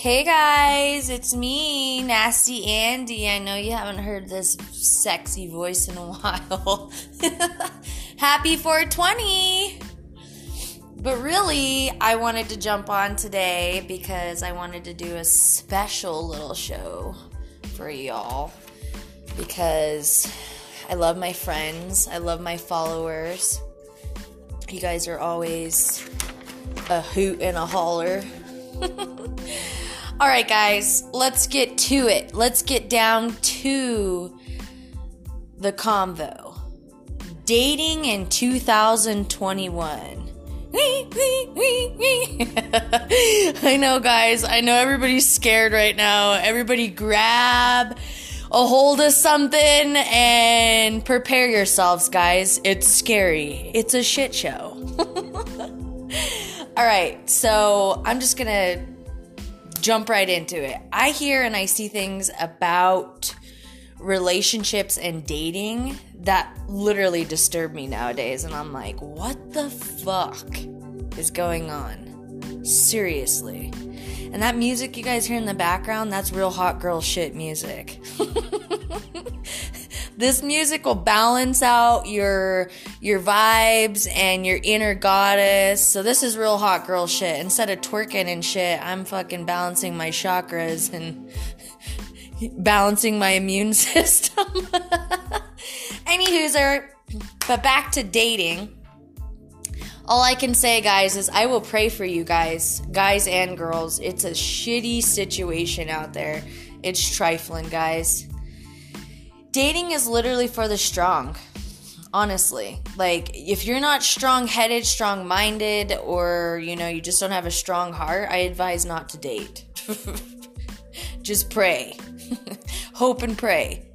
Hey guys, it's me, Nasty Andy. I know you haven't heard this sexy voice in a while. Happy 420! But really, I wanted to jump on today because I wanted to do a special little show for y'all. Because I love my friends, I love my followers. You guys are always a hoot and a holler. All right, guys, let's get to it. Let's get down to the convo. Dating in 2021. I know, guys. I know everybody's scared right now. Everybody grab a hold of something and prepare yourselves, guys. It's scary. It's a shit show. All right, so I'm just gonna jump right into it. I hear and I see things about relationships and dating that literally disturb me nowadays, and I'm like, what the fuck is going on? Seriously. And that music you guys hear in the background, that's real hot girl shit music. this music will balance out your your vibes and your inner goddess. So this is real hot girl shit. Instead of twerking and shit, I'm fucking balancing my chakras and balancing my immune system. Anywho's, but back to dating. All I can say, guys, is I will pray for you guys, guys and girls. It's a shitty situation out there. It's trifling, guys dating is literally for the strong honestly. Like if you're not strong-headed strong-minded or you know you just don't have a strong heart i advise not to date. Just pray. Hope and pray.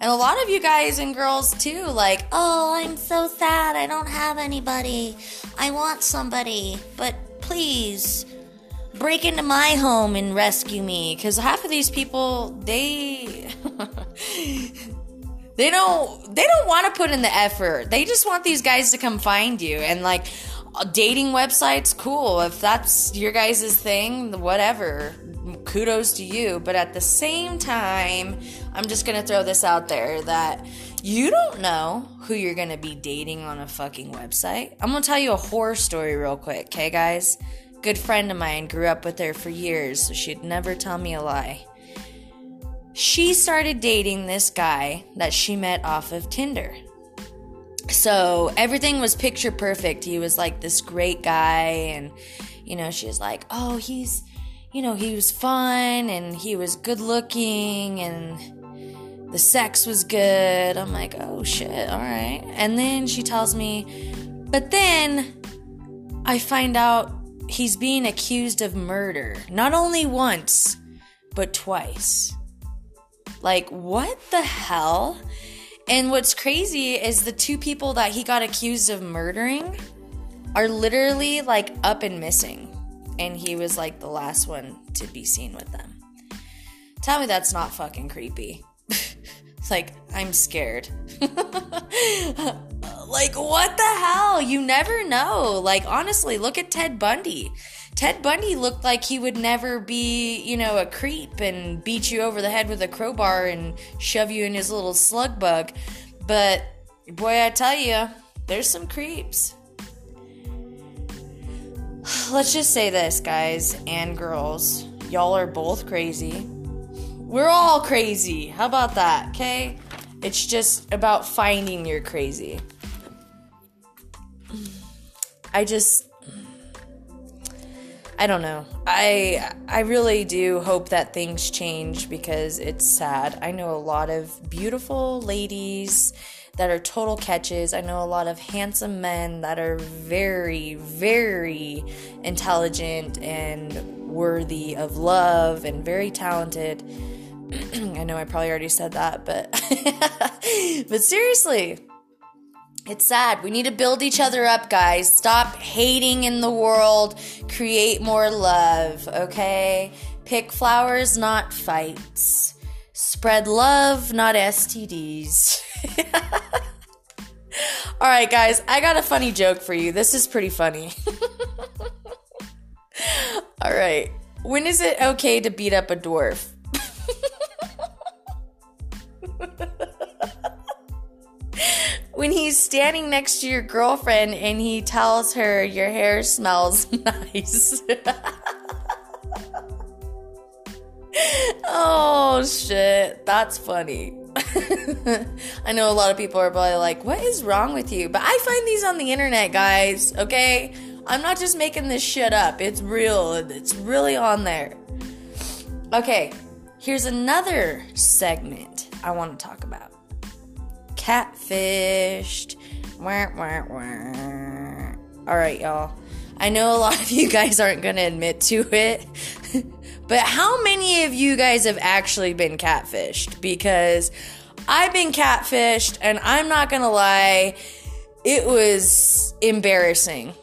And a lot of you guys and girls too like oh i'm so sad. I don't have anybody. I want somebody. But please break into my home and rescue me because half of these people they they don't they don't want to put in the effort. They just want these guys to come find you and like dating websites cool. If that's your guys' thing whatever. Kudos to you. But at the same time i'm just gonna throw this out there that you don't know who you're gonna be dating on a fucking website. I'm gonna tell you a horror story real quick okay guys? Good friend of mine grew up with her for years so she'd never tell me a lie she started dating this guy that she met off of Tinder. So everything was picture perfect. He was like this great guy, and you know, she was like, oh, he's, you know, he was fun and he was good looking and the sex was good. I'm like, oh shit, all right. And then she tells me, but then I find out he's being accused of murder, not only once, but twice. Like, what the hell? And what's crazy is the two people that he got accused of murdering are literally like up and missing. And he was like the last one to be seen with them. Tell me that's not fucking creepy. like, I'm scared. like, what the hell? You never know. Like, honestly, look at Ted Bundy. Ted Bundy looked like he would never be, you know, a creep and beat you over the head with a crowbar and shove you in his little slug bug. But boy, I tell you, there's some creeps. Let's just say this, guys and girls. Y'all are both crazy. We're all crazy. How about that, okay? It's just about finding your crazy. I just I don't know. I I really do hope that things change because it's sad. I know a lot of beautiful ladies that are total catches. I know a lot of handsome men that are very very intelligent and worthy of love and very talented. I know I probably already said that, but but seriously, it's sad. We need to build each other up, guys. Stop hating in the world. Create more love, okay? Pick flowers, not fights. Spread love, not STDs. All right, guys, I got a funny joke for you. This is pretty funny. All right. when is it okay to beat up a dwarf? When he's standing next to your girlfriend and he tells her your hair smells nice. oh shit, that's funny. I know a lot of people are probably like, what is wrong with you? But I find these on the internet, guys, okay? I'm not just making this shit up. It's real. It's really on there. Okay, here's another segment I want to talk about. Catfished. Wah, wah, wah. All right, y'all. I know a lot of you guys aren't going to admit to it, but how many of you guys have actually been catfished? Because I've been catfished, and I'm not going to lie, it was embarrassing.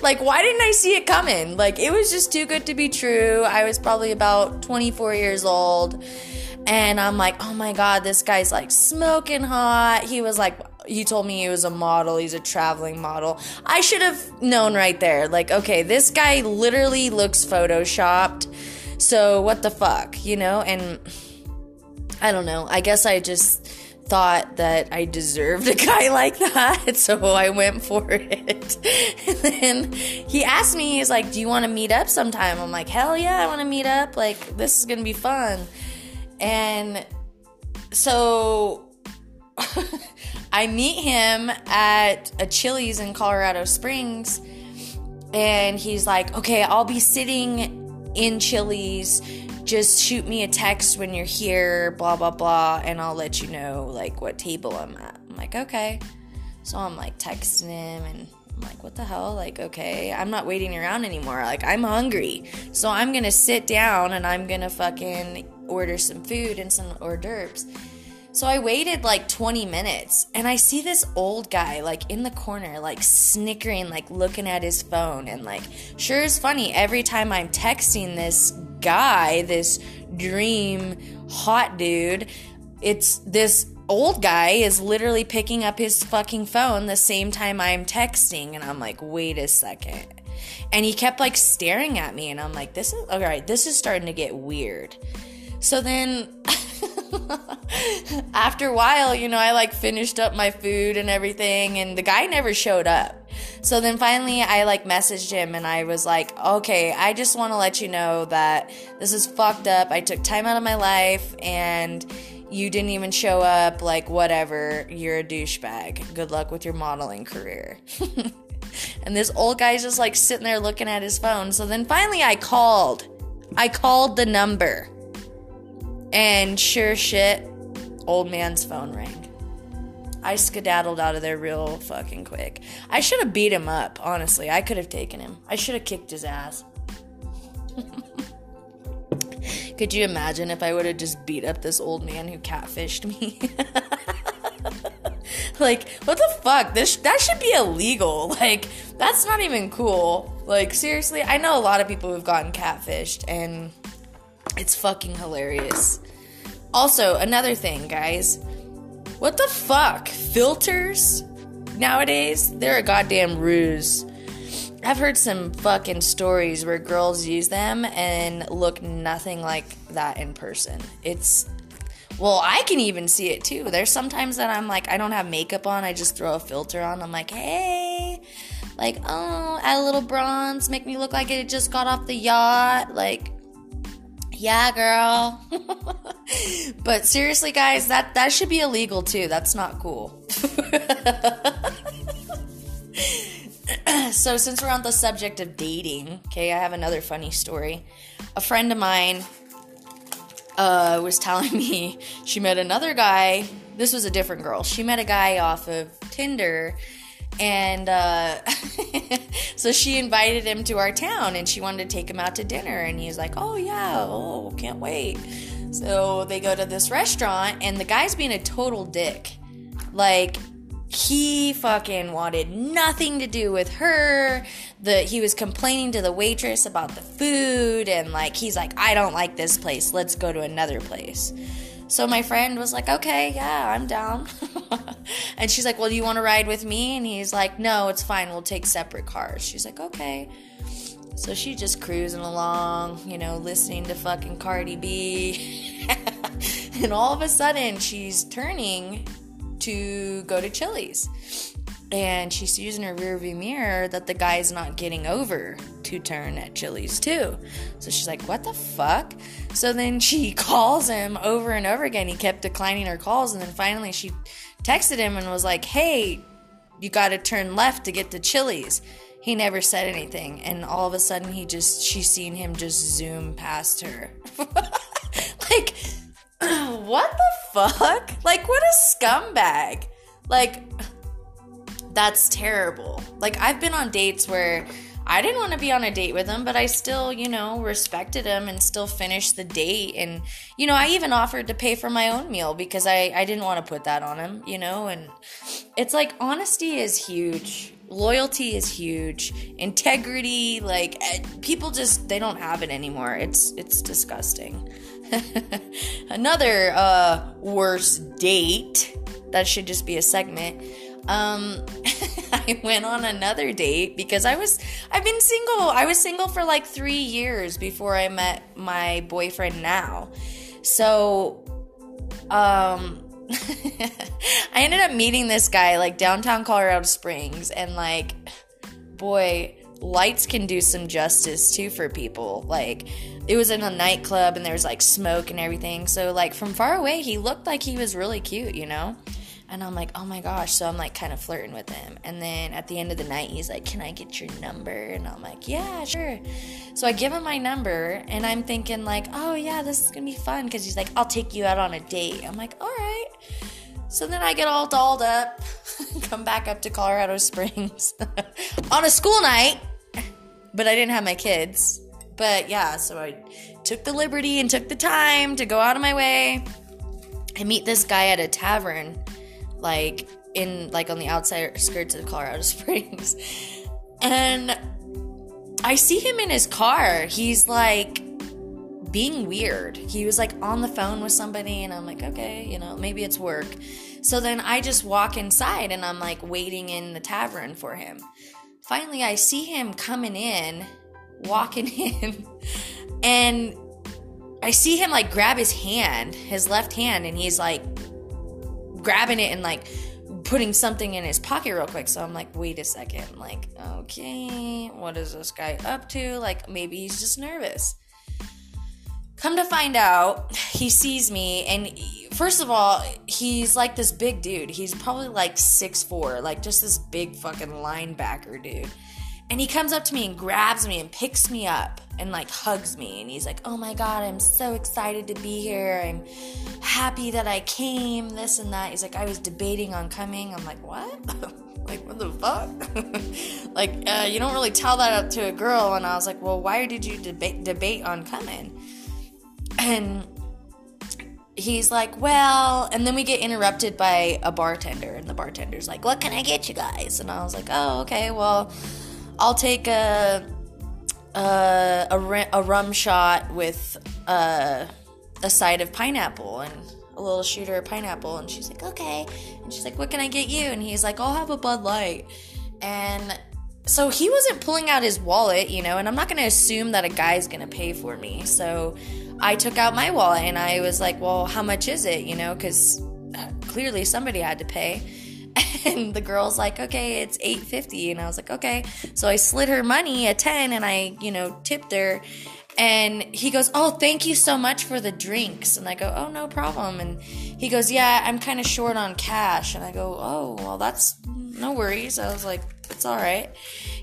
like, why didn't I see it coming? Like, it was just too good to be true. I was probably about 24 years old. And I'm like, oh my God, this guy's like smoking hot. He was like, he told me he was a model. He's a traveling model. I should have known right there. Like, okay, this guy literally looks photoshopped. So what the fuck, you know? And I don't know. I guess I just thought that I deserved a guy like that, so I went for it. and then he asked me, he's like, Do you want to meet up sometime? I'm like, Hell yeah, I want to meet up. Like, this is going to be fun. And so I meet him at a Chili's in Colorado Springs, and he's like, Okay, I'll be sitting in Chili's just shoot me a text when you're here, blah, blah, blah, and I'll let you know, like, what table I'm at. I'm like, okay. So I'm like texting him and I'm like, what the hell? Like, okay, I'm not waiting around anymore. Like, I'm hungry. So I'm gonna sit down and I'm gonna fucking order some food and some hors d'oeuvres. So I waited like 20 minutes and I see this old guy like in the corner, like snickering, like looking at his phone. And like, sure is funny, every time I'm texting this guy, this dream hot dude, it's this old guy is literally picking up his fucking phone the same time I'm texting. And I'm like, wait a second. And he kept like staring at me. And I'm like, this is all right, this is starting to get weird. So then. after a while, you know, I like finished up my food and everything, and the guy never showed up. So then finally, I like messaged him and I was like, okay, I just want to let you know that this is fucked up. I took time out of my life and you didn't even show up. Like, whatever. You're a douchebag. Good luck with your modeling career. and this old guy's just like sitting there looking at his phone. So then finally, I called. I called the number. And sure shit, old man's phone rang. I skedaddled out of there real fucking quick. I should have beat him up, honestly. I could have taken him. I should have kicked his ass. could you imagine if I would have just beat up this old man who catfished me? like, what the fuck? This that should be illegal. Like, that's not even cool. Like, seriously, I know a lot of people who've gotten catfished and it's fucking hilarious. Also, another thing, guys. What the fuck? Filters? Nowadays, they're a goddamn ruse. I've heard some fucking stories where girls use them and look nothing like that in person. It's well, I can even see it too. There's sometimes that I'm like, I don't have makeup on, I just throw a filter on. I'm like, hey, like, oh, add a little bronze, make me look like it just got off the yacht. Like, yeah, girl. but seriously, guys, that that should be illegal too. That's not cool. so, since we're on the subject of dating, okay, I have another funny story. A friend of mine uh, was telling me she met another guy. This was a different girl. She met a guy off of Tinder and uh, so she invited him to our town and she wanted to take him out to dinner. And he's like oh yeah. Oh can't wait. So they go to this restaurant and the guy's being a total dick. Like he fucking wanted nothing to do with her. The he was complaining to the waitress about the food and like he's like i don't like this place. Let's go to another place so my friend was like, okay, yeah, I'm down. and she's like, well, do you want to ride with me? And he's like, no, it's fine. We'll take separate cars. She's like, okay. So she just cruising along, you know, listening to fucking Cardi B. and all of a sudden, she's turning to go to Chili's. And she sees in her rearview mirror that the guy's not getting over to turn at Chili's too. So she's like, what the fuck? So then she calls him over and over again. He kept declining her calls. And then finally she texted him and was like, hey, you got to turn left to get to Chili's. He never said anything. And all of a sudden, he just, she's seen him just zoom past her. like, what the fuck? Like, what a scumbag. Like, that's terrible. Like, I've been on dates where I didn't want to be on a date with him, but I still, you know, respected him and still finished the date. And, you know, I even offered to pay for my own meal because I, I didn't want to put that on him, you know? And it's like honesty is huge, loyalty is huge, integrity, like eh, people just, they don't have it anymore. It's, it's disgusting. Another uh, worst date, that should just be a segment um I went on another date because I was I've been single. I was single for like 3 years before I met my boyfriend now. So um I ended up meeting this guy like downtown Colorado Springs and like boy, lights can do some justice too for people. Like it was in a nightclub and there was like smoke and everything. So like from far away he looked like he was really cute, you know? And I'm like, oh my gosh. So I'm like kind of flirting with him. And then at the end of the night, he's like, can I get your number? And I'm like, yeah, sure. So I give him my number and I'm thinking, like, oh yeah, this is going to be fun. Cause he's like, I'll take you out on a date. I'm like, all right. So then I get all dolled up, come back up to Colorado Springs on a school night, but I didn't have my kids. But yeah, so I took the liberty and took the time to go out of my way and meet this guy at a tavern like in like on the outside skirts of Colorado Springs. And I see him in his car. He's like being weird. He was like on the phone with somebody and I'm like, "Okay, you know, maybe it's work." So then I just walk inside and I'm like waiting in the tavern for him. Finally, I see him coming in, walking in, and I see him like grab his hand, his left hand, and he's like grabbing it and like putting something in his pocket real quick. So I'm like, wait a second. like, okay, what is this guy up to? Like, maybe he's just nervous. Come to find out, he sees me, and first of all, he's like this big dude. He's probably like six four, like just this big fucking linebacker dude. And he comes up to me and grabs me and picks me up and like hugs me. And he's like, Oh my God, I'm so excited to be here. I'm happy that I came, this and that. He's like, I was debating on coming. I'm like, What? like, what the fuck? like, uh, you don't really tell that up to a girl. And I was like, Well, why did you debate, debate on coming? And he's like, well, and then we get interrupted by a bartender, and the bartender's like, what can I get you guys? And I was like, oh, okay, well, I'll take a a, a, rum shot with a, a side of pineapple and a little shooter of pineapple. And she's like, okay. And she's like, what can I get you? And he's like, I'll have a Bud Light. And so he wasn't pulling out his wallet, you know, and I'm not going to assume that a guy's going to pay for me. So I took out my wallet and I was like, well, how much is it, you know, because uh, clearly somebody had to pay. and the girl's like okay it's 850 and i was like okay. So i slid her money a 10 and i you know tipped her. And he goes oh thank you so much for the drinks. And i go oh no problem. And he goes yeah i'm kind of short on cash. And i go oh well that's no worries. I was like it's all right.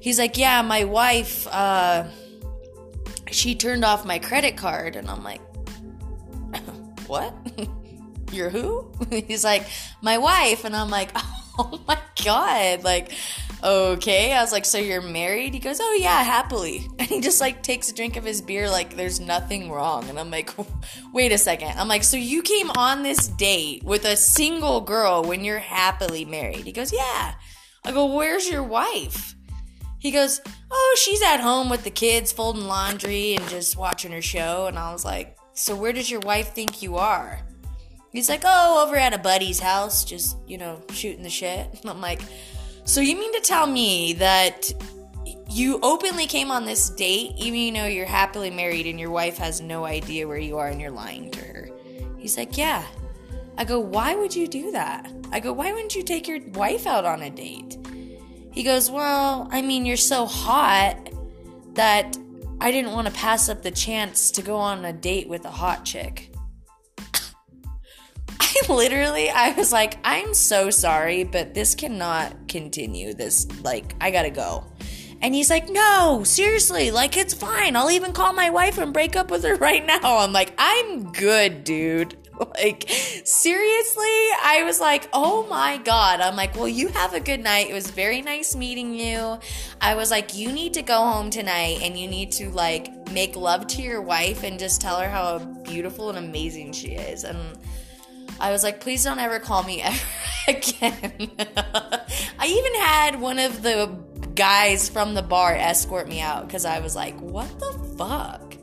He's like yeah my wife uh she turned off my credit card. And i'm like what? You're who? He's like my wife. And i'm like oh oh my god like okay. I was like so you're married? He goes oh yeah happily. And he just like takes a drink of his beer like there's nothing wrong. And i'm like wait a second. I'm like so you came on this date with a single girl when you're happily married? He goes yeah. I go where's your wife? He goes oh she's at home with the kids folding laundry and just watching her show. And i was like so where does your wife think you are He's like, oh, over at a buddy's house, just, you know, shooting the shit. I'm like, so you mean to tell me that you openly came on this date, even though you know you're happily married and your wife has no idea where you are and you're lying to her. He's like, Yeah. I go, Why would you do that? I go, Why wouldn't you take your wife out on a date? He goes, Well, I mean, you're so hot that I didn't want to pass up the chance to go on a date with a hot chick. I literally, I was like, I'm so sorry, but this cannot continue. This, like, I gotta go. And he's like, no, seriously, like, it's fine. I'll even call my wife and break up with her right now. I'm like, I'm good, dude. Like, seriously? I was like, oh my God. I'm like, well, you have a good night. It was very nice meeting you. I was like, you need to go home tonight and you need to, like, make love to your wife and just tell her how beautiful and amazing she is. And I was like, please don't ever call me ever again. I even had one of the guys from the bar escort me out because I was like, what the fuck?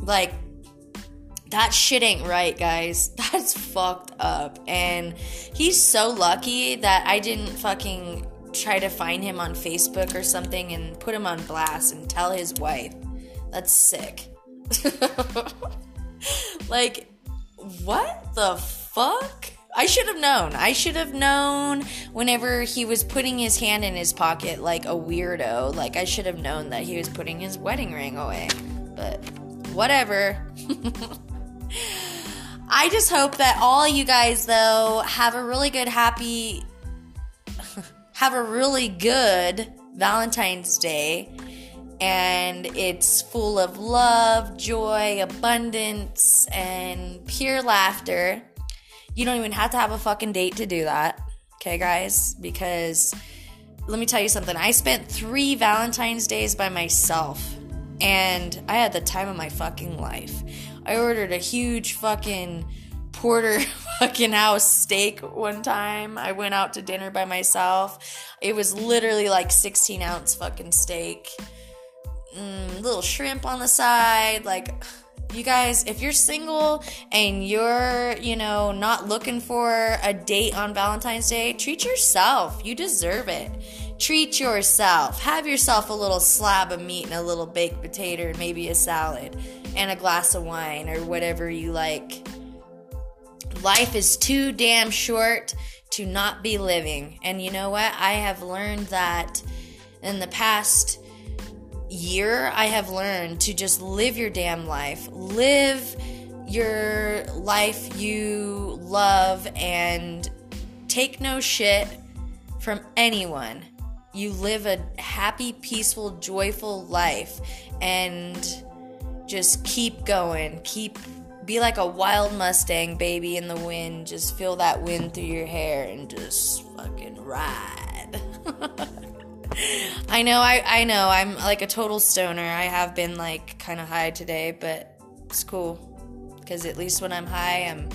Like, that shit ain't right, guys. That's fucked up. And he's so lucky that I didn't fucking try to find him on Facebook or something and put him on blast and tell his wife. That's sick. like, what the fuck? I should have known. I should have known whenever he was putting his hand in his pocket like a weirdo. Like, I should have known that he was putting his wedding ring away. But, whatever. I just hope that all you guys, though, have a really good, happy, have a really good Valentine's Day. And it's full of love, joy, abundance, and pure laughter. You don't even have to have a fucking date to do that. Okay, guys? Because let me tell you something. I spent three Valentine's days by myself, and I had the time of my fucking life. I ordered a huge fucking porter fucking house steak one time. I went out to dinner by myself. It was literally like 16 ounce fucking steak. Mm, little shrimp on the side. Like, you guys, if you're single and you're, you know, not looking for a date on Valentine's Day, treat yourself. You deserve it. Treat yourself. Have yourself a little slab of meat and a little baked potato and maybe a salad and a glass of wine or whatever you like. Life is too damn short to not be living. And you know what? I have learned that in the past year, I have learned to just live your damn life. Live your life you love and take no shit from anyone. You live a happy, peaceful, joyful life and just keep going. Keep be like a wild Mustang baby in the wind. Just feel that wind through your hair and just fucking ride. I know, I, I know, I'm like a total stoner. I have been like kind of high today, but it's cool. Because at least when I'm high, I'm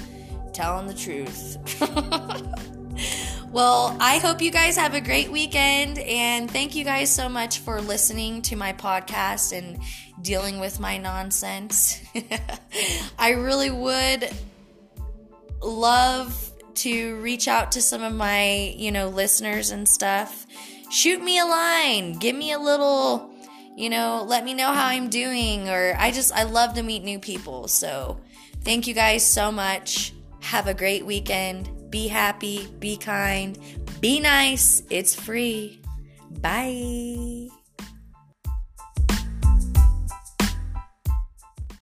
telling the truth. well, I hope you guys have a great weekend, and thank you guys so much for listening to my podcast and dealing with my nonsense. I really would love to reach out to some of my, you know, listeners and stuff shoot me a line, give me a little, you know, let me know how I'm doing. Or I just, I love to meet new people. So thank you guys so much. Have a great weekend. Be happy, be kind, be nice. It's free. Bye.